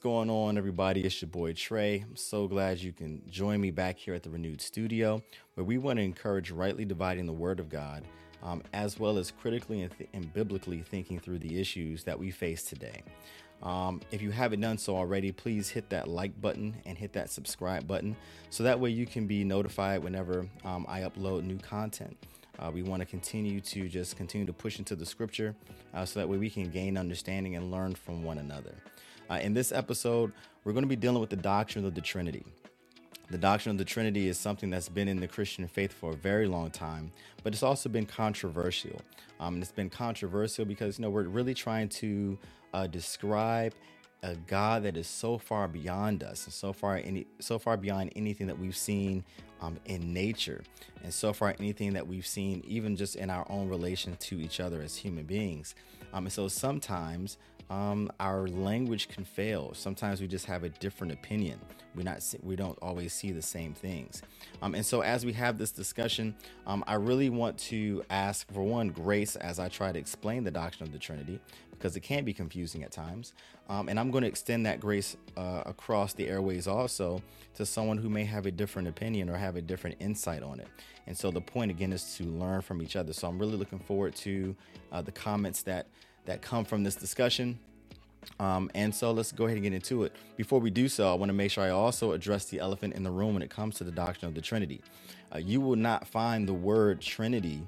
Going on, everybody? It's your boy Trey. I'm so glad you can join me back here at the Renewed Studio, where we want to encourage rightly dividing the Word of God, um, as well as critically and, th- and, biblically thinking through the issues that we face today. Um, if you haven't done so already, please hit that like button and hit that subscribe button so that way you can be notified whenever um, I upload new content. Uh, we want to continue to just continue to push into the scripture uh, so that way we can gain understanding and learn from one another. Uh, in this episode, we're going to be dealing with the doctrine of the Trinity. The doctrine of the Trinity is something that's been in the Christian faith for a very long time, but it's also been controversial. Um, and it's been controversial because you know we're really trying to uh, describe a God that is so far beyond us and so far any so far beyond anything that we've seen um, in nature, and so far anything that we've seen even just in our own relation to each other as human beings. Um, and so sometimes um, our language can fail. Sometimes we just have a different opinion. We not we don't always see the same things. Um, and so as we have this discussion, um, I really want to ask for one grace as I try to explain the doctrine of the Trinity because it can be confusing at times. Um, and I'm going to extend that grace uh, across the airways also to someone who may have a different opinion or have a different insight on it. And so the point again is to learn from each other. So I'm really looking forward to uh, the comments that that come from this discussion. Um, and so let's go ahead and get into it. Before we do so, I want to make sure I also address the elephant in the room when it comes to the doctrine of the Trinity. Uh, you will not find the word Trinity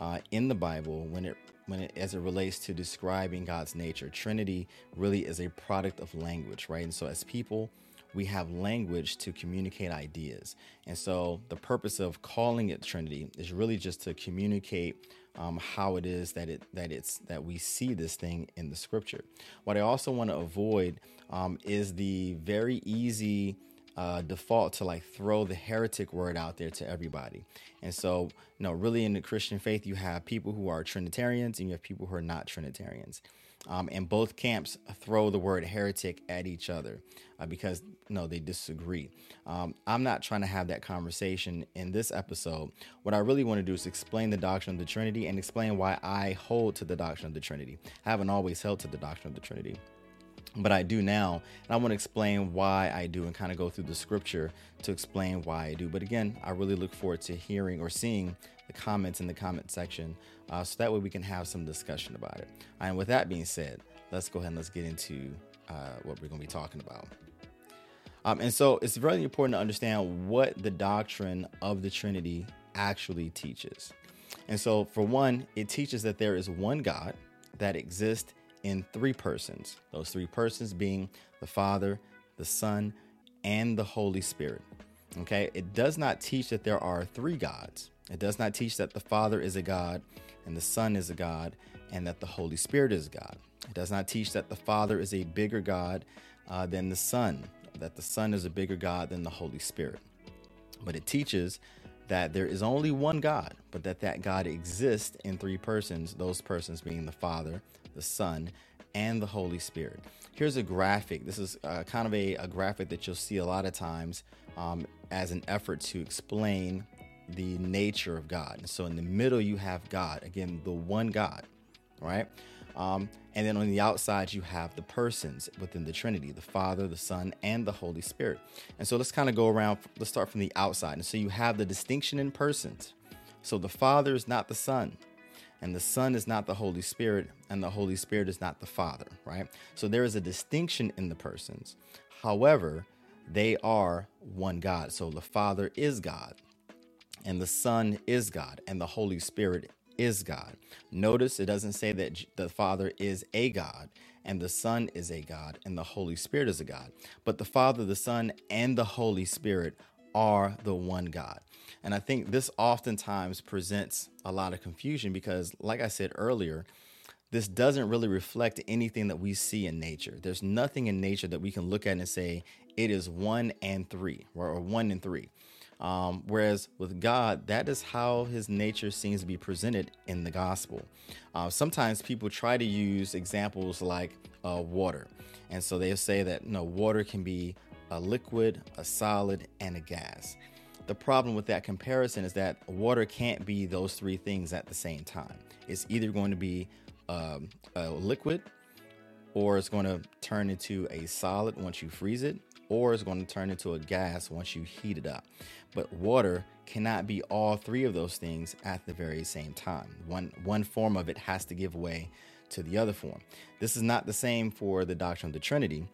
uh, in the Bible when it when it as it relates to describing God's nature. Trinity really is a product of language, right? And so as people, we have language to communicate ideas. And so the purpose of calling it Trinity is really just to communicate um, how it is that it that it's that we see this thing in the scripture. What I also want to avoid um, is the very easy uh, default to like throw the heretic word out there to everybody. And so, you know, really in the Christian faith, you have people who are Trinitarians and you have people who are not Trinitarians. Um, and both camps throw the word heretic at each other uh, because no, they disagree. Um, I'm not trying to have that conversation in this episode. What I really want to do is explain the doctrine of the Trinity and explain why I hold to the doctrine of the Trinity. I haven't always held to the doctrine of the Trinity but I do now. And I want to explain why I do and kind of go through the scripture to explain why I do. But again, I really look forward to hearing or seeing the comments in the comment section uh, so that way we can have some discussion about it. And with that being said, let's go ahead and let's get into uh, what we're going to be talking about. Um, and so it's really important to understand what the doctrine of the Trinity actually teaches. And so, for one, it teaches that there is one God that exists in three persons, those three persons being the Father, the Son, and the Holy Spirit. Okay, it does not teach that there are three gods. It does not teach that the Father is a God and the Son is a God and that the Holy Spirit is God. It does not teach that the Father is a bigger God uh, than the Son, that the Son is a bigger God than the Holy Spirit. But it teaches that there is only one God, but that that God exists in three persons, those persons being the Father, the Son, and the Holy Spirit. Here's a graphic. This is uh, kind of a, a, graphic that you'll see a lot of times um, as an effort to explain the nature of God. And so in the middle, you have God, again, the one God, right? Um, and then on the outside, you have the persons within the Trinity the Father, the Son, and the Holy Spirit. And so let's kind of go around, let's start from the outside. And so you have the distinction in persons. So the Father is not the Son, and the Son is not the Holy Spirit, and the Holy Spirit is not the Father, right? So there is a distinction in the persons. However, they are one God. So the Father is God, and the Son is God, and the Holy Spirit is God. Notice it doesn't say that the Father is a God and the Son is a God and the Holy Spirit is a God, but the Father, the Son, and the Holy Spirit are the one God. And I think this oftentimes presents a lot of confusion because, like I said earlier, this doesn't really reflect anything that we see in nature. There's nothing in nature that we can look at and say it is one and three or one and three. Um, whereas with God, that is how his nature seems to be presented in the gospel. Uh, sometimes people try to use examples like uh, water. And so they'll say that know, water can be a liquid, a solid, and a gas. The problem with that comparison is that water can't be those three things at the same time. It's either going to be um, a liquid, or it's going to turn into a solid once you freeze it, or it's going to turn into a gas once you heat it up. But water cannot be all three of those things at the very same time. One one form of it has to give way to the other form. This is not the same for the doctrine of the Trinity.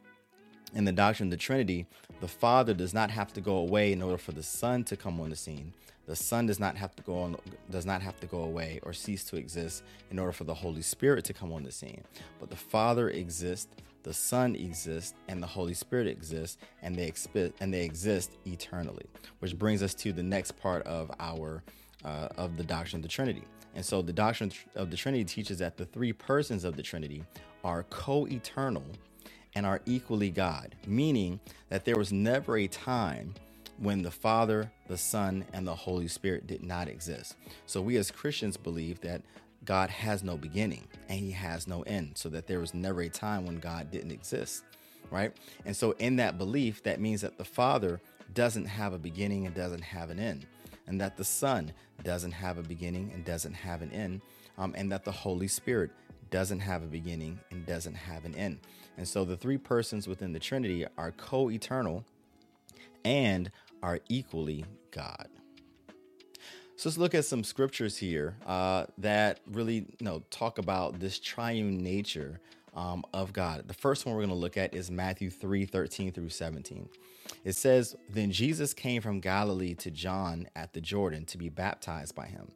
In the doctrine of the Trinity, the Father does not have to go away in order for the Son to come on the scene. The Son does not have to go on, does not have to go away or cease to exist in order for the Holy Spirit to come on the scene. But the Father exists the Son exists and the Holy Spirit exists, and they expi- and they exist eternally. Which brings us to the next part of our uh, of the doctrine of the Trinity. And so, the doctrine of the Trinity teaches that the three persons of the Trinity are co-eternal and are equally God, meaning that there was never a time when the Father, the Son, and the Holy Spirit did not exist. So, we as Christians believe that God has no beginning and he has no end, so that there was never a time when God didn't exist, right? And so, in that belief, that means that the Father doesn't have a beginning and doesn't have an end, and that the Son doesn't have a beginning and doesn't have an end, um, and that the Holy Spirit doesn't have a beginning and doesn't have an end. And so, the three persons within the Trinity are co eternal and are equally God. So let's look at some scriptures here uh, that really you know talk about this triune nature um, of God. The first one we're going to look at is Matthew 3 13 through 17. It says, Then Jesus came from Galilee to John at the Jordan to be baptized by him.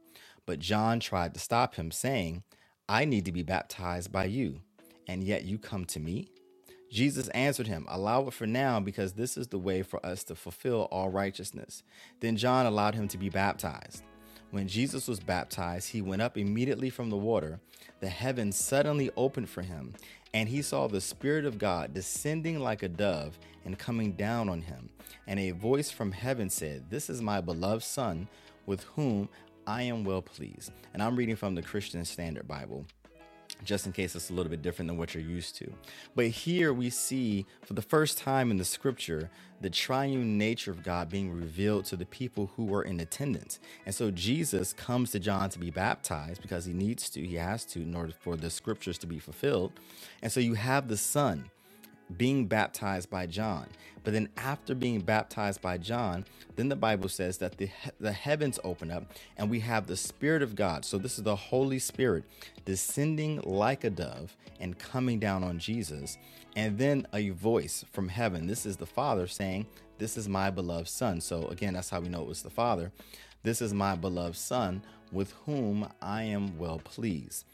But John tried to stop him, saying, I need to be baptized by you, and yet you come to me? Jesus answered him, Allow it for now, because this is the way for us to fulfill all righteousness. Then John allowed him to be baptized. When Jesus was baptized, he went up immediately from the water. The heavens suddenly opened for him, and he saw the Spirit of God descending like a dove and coming down on him. And a voice from heaven said, This is my beloved Son, with whom I am well pleased. And I'm reading from the Christian Standard Bible just in case it's a little bit different than what you're used to. But here we see for the first time in the scripture the triune nature of God being revealed to the people who were in attendance. And so Jesus comes to John to be baptized because he needs to, he has to, in order for the scriptures to be fulfilled. And so you have the Son being baptized by John. But then after being baptized by John, then the Bible says that the the heavens open up and we have the spirit of God. So this is the Holy Spirit descending like a dove and coming down on Jesus. And then a voice from heaven. This is the Father saying, "This is my beloved son." So again, that's how we know it was the Father. This is my beloved son with whom I am well pleased.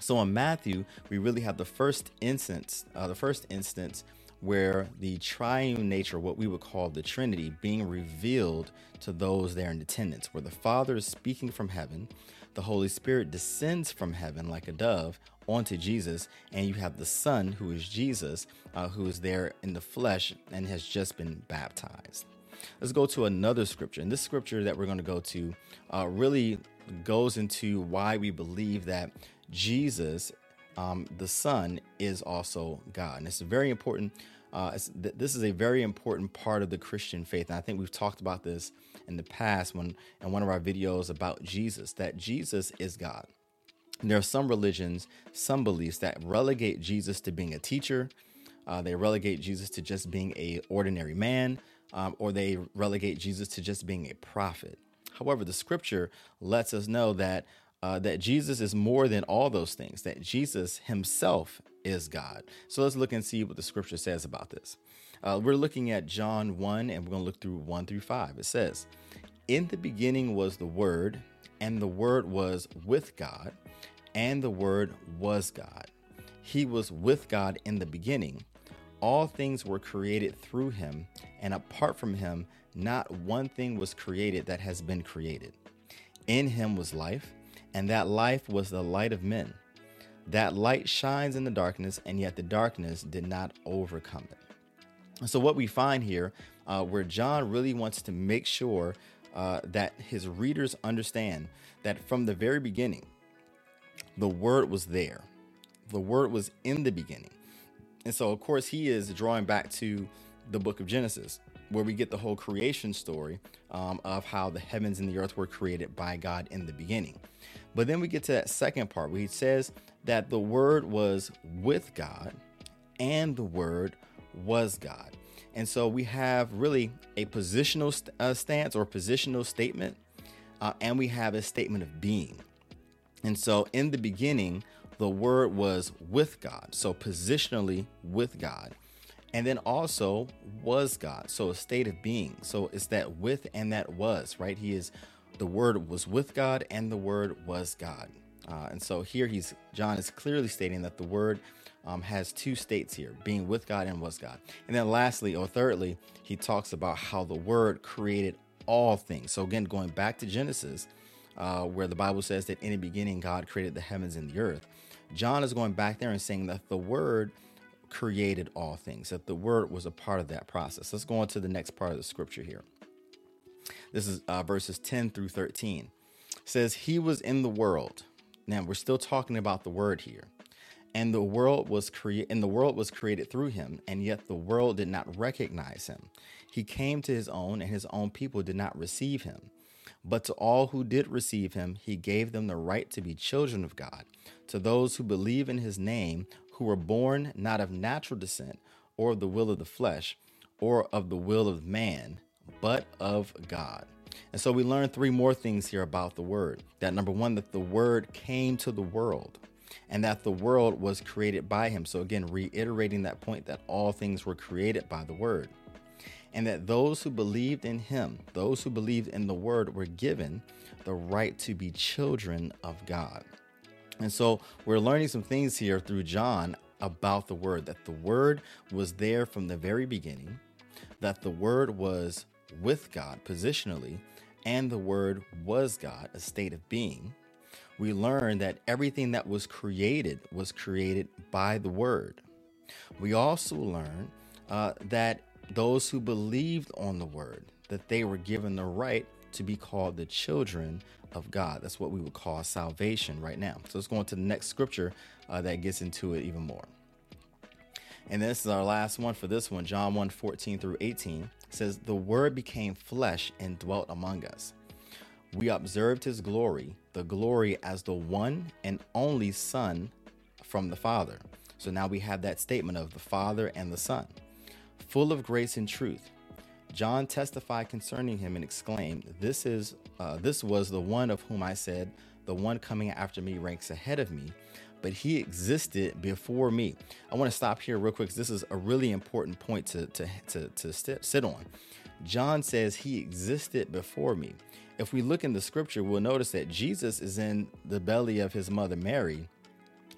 So in Matthew, we really have the first instance, uh, the first instance where the triune nature, what we would call the Trinity, being revealed to those there in attendance, where the Father is speaking from heaven, the Holy Spirit descends from heaven like a dove onto Jesus, and you have the Son, who is Jesus, uh, who is there in the flesh and has just been baptized. Let's go to another scripture. And this scripture that we're going to go to uh, really goes into why we believe that Jesus, um, the Son, is also God. And it's very important. Uh, th- this is a very important part of the Christian faith. And I think we've talked about this in the past when in one of our videos about Jesus, that Jesus is God. And there are some religions, some beliefs that relegate Jesus to being a teacher. Uh, they relegate Jesus to just being a ordinary man, um, or they relegate Jesus to just being a prophet. However, the scripture lets us know that uh, that Jesus is more than all those things, that Jesus himself is God. So let's look and see what the scripture says about this. Uh, we're looking at John 1, and we're going to look through 1 through 5. It says, In the beginning was the Word, and the Word was with God, and the Word was God. He was with God in the beginning. All things were created through him, and apart from him, not one thing was created that has been created. In him was life and that life was the light of men. That light shines in the darkness, and yet the darkness did not overcome it. So, what we find here, uh, where John really wants to make sure uh, that his readers understand that from the very beginning, the Word was there, the Word was in the beginning. And so, of course, he is drawing back to the book of Genesis, where we get the whole creation story um, of how the heavens and the earth were created by God in the beginning. But then we get to that second part where he says that the word was with God and the Word was God. And so we have really a positional st- uh, stance or positional statement, uh, and we have a statement of being. And so in the beginning, the Word was with God. So positionally with God. And then also was God. So a state of being. So it's that with and that was, right? He is the Word was with God and the Word was God. Uh, and so here he's John is clearly stating that the Word um, has two states here being with God and was God. And then lastly, or thirdly, he talks about how the Word created all things. So again, going back to Genesis, uh, where the Bible says that in the beginning God created the heavens and the earth. John is going back there and saying that the Word created all things, that the Word was a part of that process. Let's go on to the next part of the scripture here. This is uh, verses 10 through 13. It says, He was in the world. Now we're still talking about the Word here. And the world was created and the world was created through him, and yet the world did not recognize him. He came to his own, and his own people did not receive him. But to all who did receive him, he gave them the right to be children of God, to those who believe in his name, who were born not of natural descent, or of the will of the flesh, or of the will of man, but of God. And so we learn three more things here about the word. That number one, that the word came to the world and that the world was created by him. So again, reiterating that point that all things were created by the word and that those who believed in him, those who believed in the word, were given the right to be children of God. And so we're learning some things here through John about the word that the word was there from the very beginning, that the word was with God positionally, and the word was God, a state of being. We learn that everything that was created was created by the word. We also learn uh, that those who believed on the word, that they were given the right to be called the children of God. That's what we would call salvation right now. So let's go on to the next scripture uh, that gets into it even more. And this is our last one for this one, John 1 14 through 18 says, The word became flesh and dwelt among us. We observed his glory, the glory as the one and only Son from the Father. So now we have that statement of the Father and the Son full of grace and truth. John testified concerning him and exclaimed, "This is uh, this was the one of whom I said, the one coming after me ranks ahead of me, but he existed before me." I want to stop here real quick. This is a really important point to to to, to sit, sit on. John says he existed before me. If we look in the scripture, we'll notice that Jesus is in the belly of his mother Mary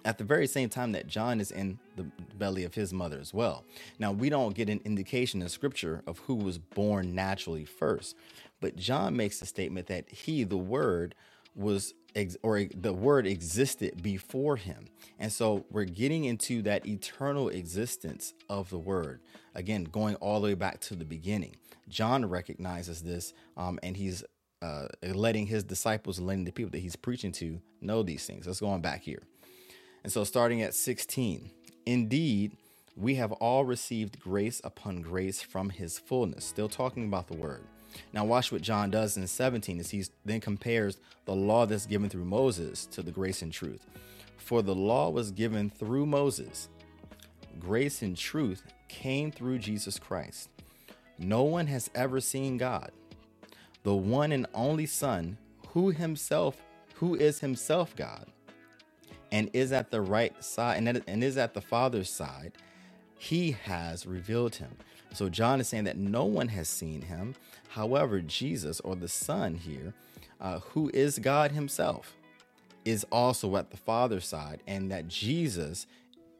at the very same time that John is in the belly of his mother as well. Now, we don't get an indication in scripture of who was born naturally first, but John makes the statement that he, the Word, was ex- or the Word existed before him. And so we're getting into that eternal existence of the Word. Again, going all the way back to the beginning. John recognizes this um, and he's uh, letting his disciples and letting the people that he's preaching to know these things. Let's go on back here. And so, starting at 16, indeed, we have all received grace upon grace from his fullness. Still talking about the word. Now, watch what John does in 17 as he then compares the law that's given through Moses to the grace and truth. For the law was given through Moses, grace and truth came through Jesus Christ. No one has ever seen God, the one and only Son, who himself, who is himself God and is at the right side and, and is at the Father's side, he has revealed him. So John is saying that no one has seen him. However, Jesus or the Son here, uh, who is God himself, is also at the Father's side, and that Jesus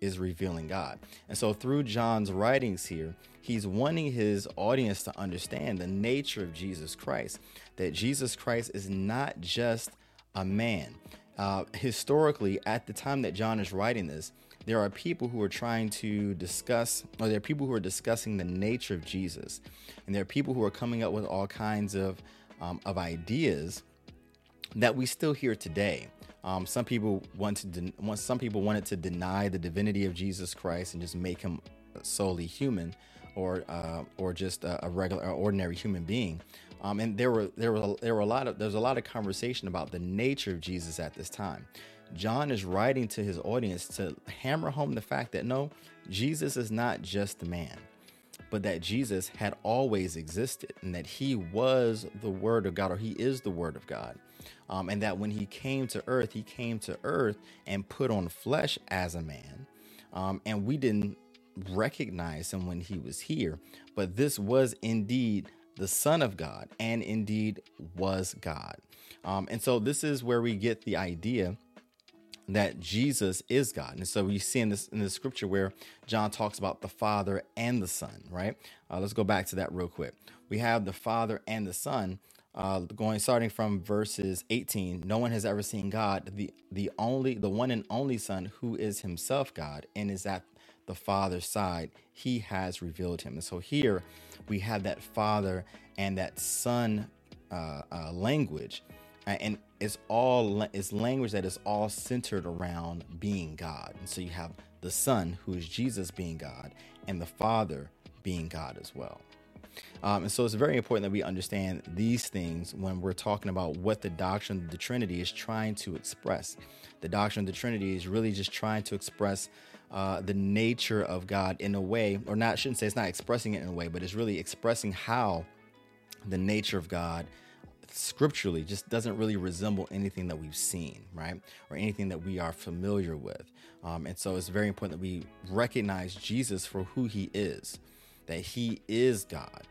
is revealing God. And so through John's writings here, he's wanting his audience to understand the nature of Jesus Christ, that Jesus Christ is not just a man. Uh, historically, at the time that John is writing this, there are people who are trying to discuss, or there are people who are discussing the nature of Jesus, and there are people who are coming up with all kinds of um, of ideas that we still hear today. Um, some people want to, some people wanted to deny the divinity of Jesus Christ and just make him solely human, or uh, or just a, a regular, or ordinary human being. Um, and there were there were there were a lot of there's a lot of conversation about the nature of Jesus at this time. John is writing to his audience to hammer home the fact that no, Jesus is not just a man, but that Jesus had always existed and that he was the Word of God or he is the Word of God. Um, and that when he came to earth, he came to earth and put on flesh as a man. Um, and we didn't recognize him when he was here, but this was indeed the Son of God and indeed was God. Um, and so this is where we get the idea that Jesus is God. And so we see in this in the scripture where John talks about the Father and the Son, right? Uh, let's go back to that real quick. We have the Father and the Son. Uh, going starting from verses 18 no one has ever seen god the the only the one and only son who is himself god and is at the father's side he has revealed him and so here we have that father and that son uh, uh, language and it's all it's language that is all centered around being God. And so you have the Son, who is Jesus, being God, and the Father being God as well. Um, and so it's very important that we understand these things when we're talking about what the doctrine of the Trinity is trying to express. The doctrine of the Trinity is really just trying to express uh, the nature of God in a way, or not, I shouldn't say it's not expressing it in a way, but it's really expressing how the nature of God scripturally just doesn't really resemble anything that we've seen, right? Or anything that we are familiar with. Um, and so it's very important that we recognize Jesus for who he is, that he is God,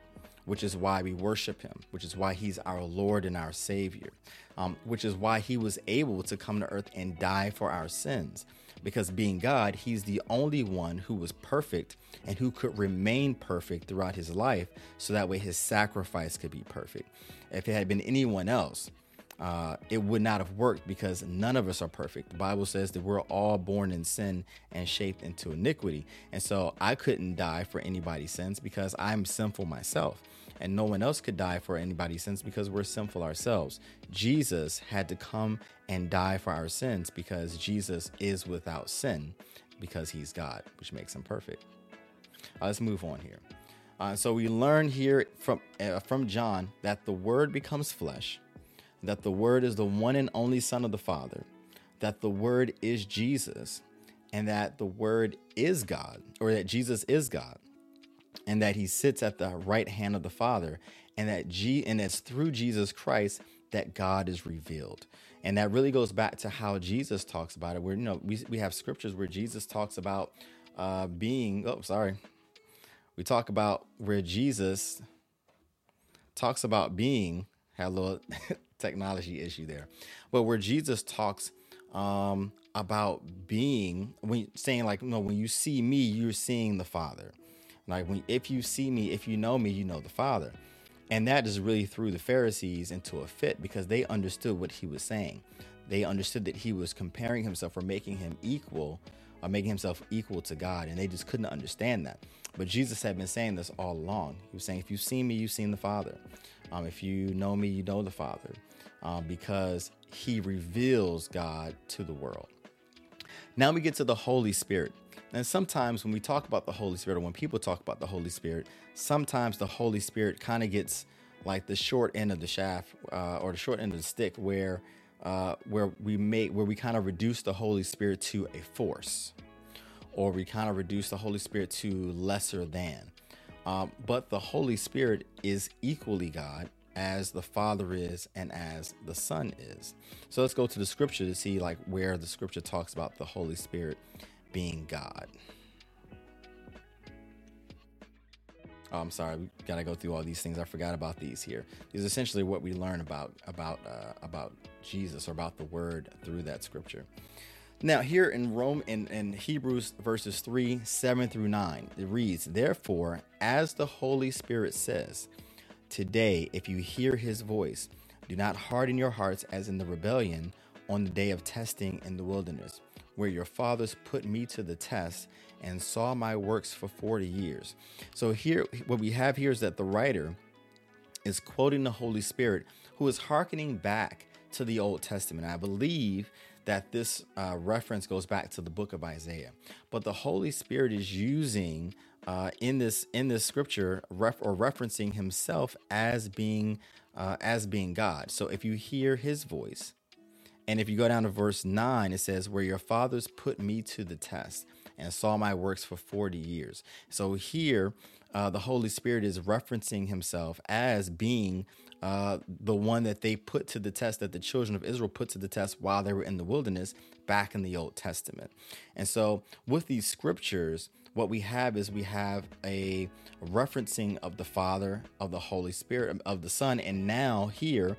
which is why we worship him, which is why he's our Lord and our Savior, um, which is why he was able to come to earth and die for our sins because being God, he's the only one who was perfect and who could remain perfect throughout his life so that way his sacrifice could be perfect. If it had been anyone else, uh, it would not have worked because none of us are perfect. The Bible says that we're all born in sin and shaped into iniquity. And so I couldn't die for anybody's sins because I'm sinful myself and no one else could die for anybody's sins because we're sinful ourselves. Jesus had to come and die for our sins because Jesus is without sin because he's God, which makes him perfect. Uh, let's move on here. Uh, so we learn here from uh, from John that the Word becomes flesh, that the Word is the one and only Son of the Father, that the Word is Jesus, and that the Word is God, or that Jesus is God and that he sits at the right hand of the Father, and that G and it's through Jesus Christ that God is revealed. And that really goes back to how Jesus talks about it. Where you know we we have scriptures where Jesus talks about uh, being. Oh, sorry. We talk about where Jesus talks about being. Had a little technology issue there, but where Jesus talks um, about being when saying like, you know, when you see me, you're seeing the Father. Like when if you see me, if you know me, you know the Father. And that just really threw the Pharisees into a fit because they understood what he was saying. They understood that he was comparing himself or making him equal, or making himself equal to God, and they just couldn't understand that. But Jesus had been saying this all along. He was saying, "If you've seen me, you've seen the Father. Um, if you know me, you know the Father," um, because He reveals God to the world. Now we get to the Holy Spirit. And sometimes when we talk about the Holy Spirit, or when people talk about the Holy Spirit, sometimes the Holy Spirit kind of gets like the short end of the shaft uh, or the short end of the stick, where uh, where we make where we kind of reduce the Holy Spirit to a force, or we kind of reduce the Holy Spirit to lesser than. Um, but the Holy Spirit is equally God as the Father is and as the Son is. So let's go to the scripture to see like where the scripture talks about the Holy Spirit being God. Oh, I'm sorry. We gotta go through all these things. I forgot about these here. These are essentially what we learn about about uh, about Jesus or about the Word through that Scripture. Now, here in Rome in, in Hebrews verses three, seven through nine, it reads, "Therefore, as the Holy Spirit says, today, if you hear His voice, do not harden your hearts as in the rebellion on the day of testing in the wilderness." Where your fathers put me to the test and saw my works for 40 years. So, here, what we have here is that the writer is quoting the Holy Spirit, who is hearkening back to the Old Testament. I believe that this uh, reference goes back to the book of Isaiah. But the Holy Spirit is using uh, in this in this scripture ref- or referencing Himself as being uh, as being God. So if you hear His voice, And if you go down to verse 9, it says, Where your fathers put me to the test and saw my works for 40 years. So here, uh, the Holy Spirit is referencing himself as being uh, the one that they put to the test, that the children of Israel put to the test while they were in the wilderness back in the Old Testament. And so, with these scriptures, what we have is we have a referencing of the Father, of the Holy Spirit, of the Son, and now here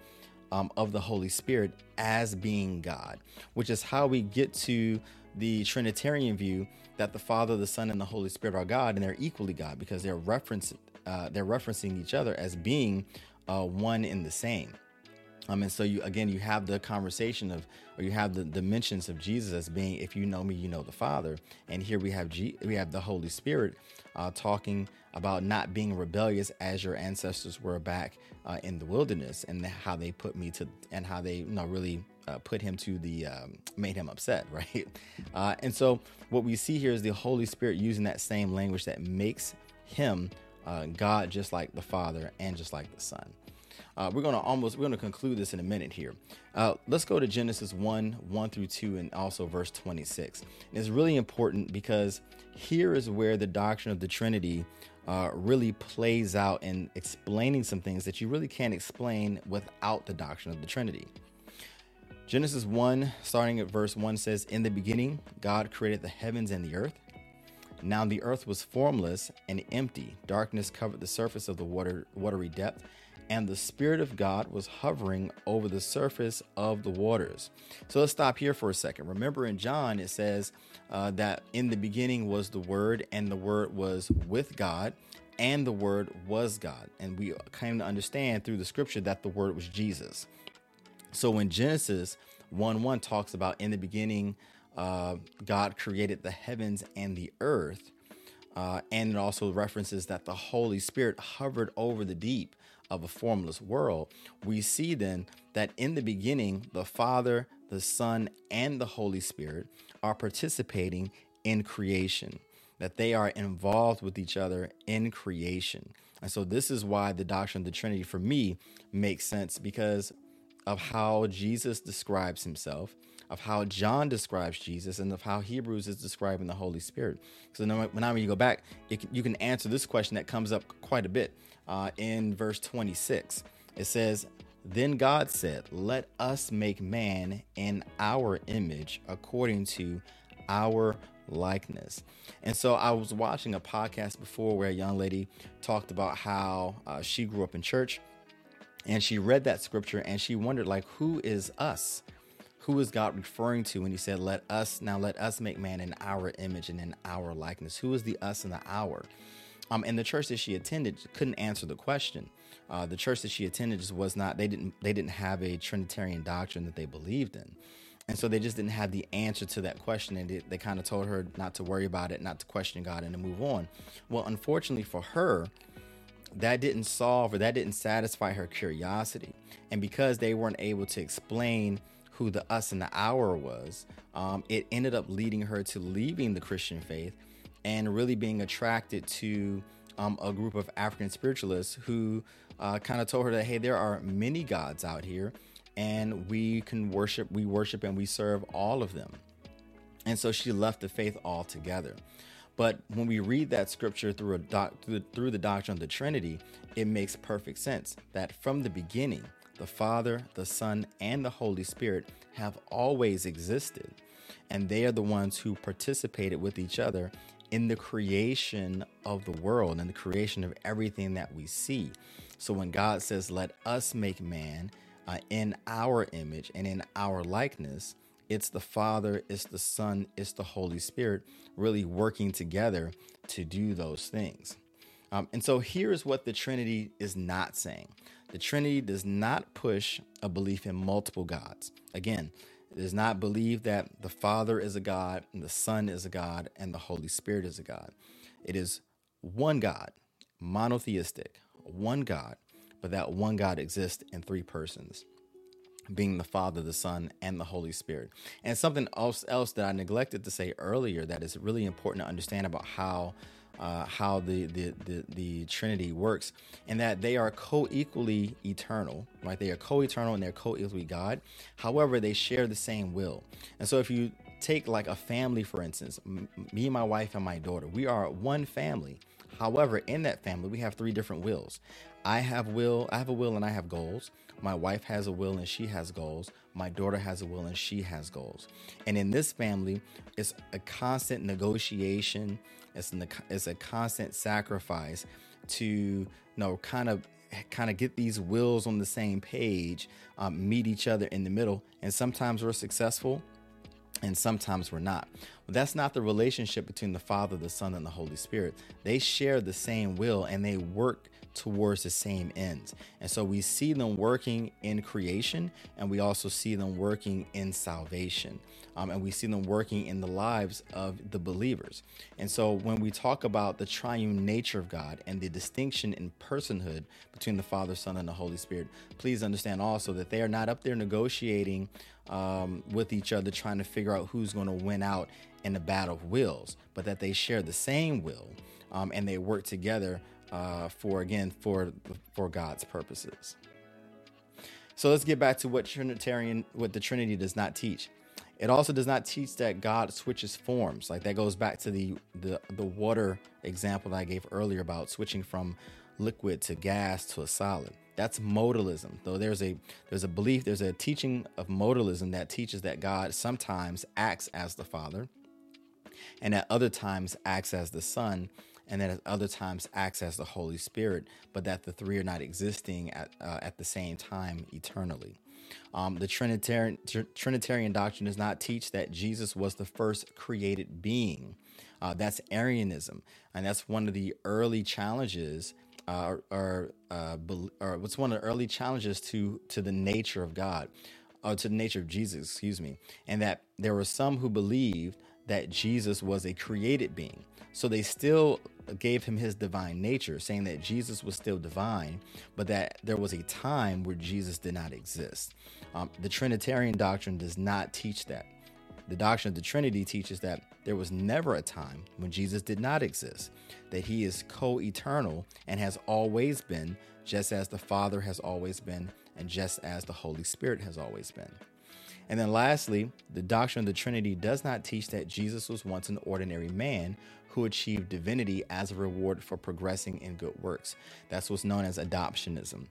um, of the Holy Spirit as being God, which is how we get to the Trinitarian view that the Father, the Son, and the Holy Spirit are God, and they're equally God because they're referencing uh, they're referencing each other as being uh, one in the same. Um, and so you again you have the conversation of or you have the dimensions of Jesus as being if you know me you know the Father and here we have G, we have the Holy Spirit uh, talking about not being rebellious as your ancestors were back uh, in the wilderness and how they put me to and how they you know really uh, put him to the um, made him upset right uh, and so what we see here is the Holy Spirit using that same language that makes him uh, God just like the Father and just like the Son. Uh, we're going to almost we're going to conclude this in a minute here. Uh, let's go to Genesis 1 1 through 2 and also verse 26. And it's really important because here is where the doctrine of the Trinity uh, really plays out in explaining some things that you really can't explain without the doctrine of the Trinity. Genesis 1, starting at verse 1, says, In the beginning, God created the heavens and the earth. Now the earth was formless and empty. Darkness covered the surface of the water, watery depth, and the Spirit of God was hovering over the surface of the waters. So let's stop here for a second. Remember in John, it says uh, that in the beginning was the Word, and the Word was with God, and the Word was God. And we came to understand through the scripture that the Word was Jesus. So when Genesis 1 1 talks about in the beginning, uh, God created the heavens and the earth. Uh, and it also references that the Holy Spirit hovered over the deep of a formless world. We see then that in the beginning, the Father, the Son, and the Holy Spirit are participating in creation, that they are involved with each other in creation. And so, this is why the doctrine of the Trinity for me makes sense because of how Jesus describes himself of how John describes Jesus and of how Hebrews is describing the Holy Spirit. So now, when you go back, you can answer this question that comes up quite a bit uh, in verse 26. It says, Then God said, Let us make man in our image according to our likeness. And so I was watching a podcast before where a young lady talked about how uh, she grew up in church and she read that scripture and she wondered like who is us who is God referring to when he said, Let us now let us make man in our image and in our likeness? Who is the us and the our? Um, and the church that she attended couldn't answer the question. Uh, the church that she attended just was not they didn't they didn't have a Trinitarian doctrine that they believed in. And so they just didn't have the answer to that question. And they, they kind of told her not to worry about it, not to question God, and to move on. Well, unfortunately for her, that didn't solve or that didn't satisfy her curiosity. And because they weren't able to explain who the us and the our was, um, it ended up leading her to leaving the Christian faith and really being attracted to um, a group of African spiritualists who uh, kind of told her that, hey, there are many gods out here and we can worship, we worship and we serve all of them. And so she left the faith altogether. But when we read that scripture through doc, through, through the doctrine of the Trinity, it makes perfect sense that from the beginning, the Father, the Son, and the Holy Spirit have always existed. And they are the ones who participated with each other in the creation of the world and the creation of everything that we see. So when God says, Let us make man uh, in our image and in our likeness, it's the Father, it's the Son, it's the Holy Spirit really working together to do those things. Um, and so here's what the Trinity is not saying the Trinity does not push a belief in multiple gods. Again, it does not believe that the Father is a God, and the Son is a God, and the Holy Spirit is a God. It is one God, monotheistic, one God, but that one God exists in three persons being the Father, the Son, and the Holy Spirit. And something else, else that I neglected to say earlier that is really important to understand about how uh, how the, the, the the Trinity works, and that they are co-equally eternal, right? They are co-eternal and they're co-equally God. However, they share the same will, and so if you take like a family, for instance, m- me, my wife, and my daughter, we are one family. However, in that family, we have three different wills. I have will, I have a will, and I have goals. My wife has a will and she has goals. My daughter has a will and she has goals. And in this family, it's a constant negotiation it's, an, it's a constant sacrifice to you know kind of kind of get these wills on the same page, um, meet each other in the middle, and sometimes we're successful, and sometimes we're not. That's not the relationship between the Father, the Son, and the Holy Spirit. They share the same will and they work towards the same ends. And so we see them working in creation and we also see them working in salvation. Um, and we see them working in the lives of the believers. And so when we talk about the triune nature of God and the distinction in personhood between the Father, Son, and the Holy Spirit, please understand also that they are not up there negotiating um, with each other, trying to figure out who's going to win out in the battle of wills, but that they share the same will um, and they work together uh, for again for for God's purposes. So let's get back to what Trinitarian what the Trinity does not teach. It also does not teach that God switches forms. Like that goes back to the the the water example that I gave earlier about switching from liquid to gas to a solid. That's modalism. Though there's a there's a belief, there's a teaching of modalism that teaches that God sometimes acts as the Father and at other times acts as the Son and then at other times acts as the Holy Spirit, but that the three are not existing at, uh, at the same time eternally. Um, the Trinitarian, tr- Trinitarian doctrine does not teach that Jesus was the first created being. Uh, that's Arianism, and that's one of the early challenges, uh, or, uh, or what's one of the early challenges to to the nature of God, or to the nature of Jesus, excuse me, and that there were some who believed that Jesus was a created being. So they still gave him his divine nature, saying that Jesus was still divine, but that there was a time where Jesus did not exist. Um, the Trinitarian doctrine does not teach that. The doctrine of the Trinity teaches that there was never a time when Jesus did not exist, that he is co eternal and has always been, just as the Father has always been, and just as the Holy Spirit has always been. And then lastly, the doctrine of the Trinity does not teach that Jesus was once an ordinary man who achieved divinity as a reward for progressing in good works. That's what's known as adoptionism.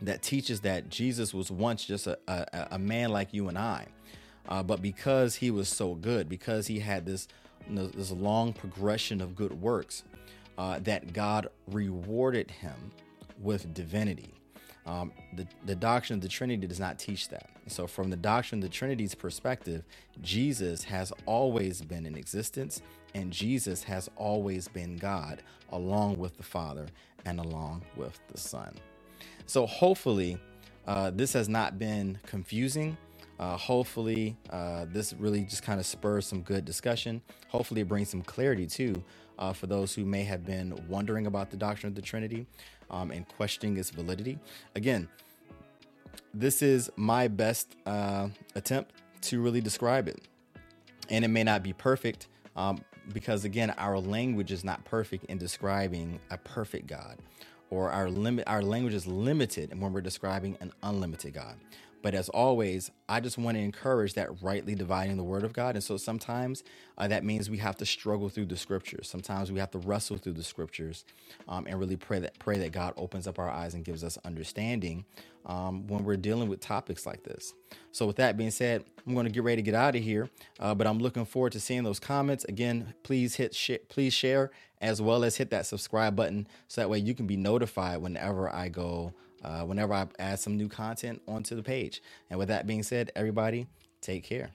That teaches that Jesus was once just a, a, a man like you and I. Uh, but because he was so good, because he had this, this long progression of good works, uh, that God rewarded him with divinity. Um, the, the doctrine of the Trinity does not teach that. So, from the doctrine of the Trinity's perspective, Jesus has always been in existence, and Jesus has always been God, along with the Father and along with the Son. So, hopefully, uh, this has not been confusing. Uh, hopefully, uh, this really just kind of spurs some good discussion. Hopefully, it brings some clarity too uh, for those who may have been wondering about the doctrine of the Trinity um, and questioning its validity. Again, this is my best uh, attempt to really describe it. And it may not be perfect um, because, again, our language is not perfect in describing a perfect God, or our limit, our language is limited when we're describing an unlimited God. But as always, I just want to encourage that rightly dividing the word of God. And so sometimes uh, that means we have to struggle through the scriptures. Sometimes we have to wrestle through the scriptures um, and really pray that pray that God opens up our eyes and gives us understanding um, when we're dealing with topics like this. So with that being said, I'm going to get ready to get out of here. Uh, but I'm looking forward to seeing those comments. Again, please hit sh- please share as well as hit that subscribe button so that way you can be notified whenever I go uh, whenever I add some new content onto the page. And with that being said, everybody, take care.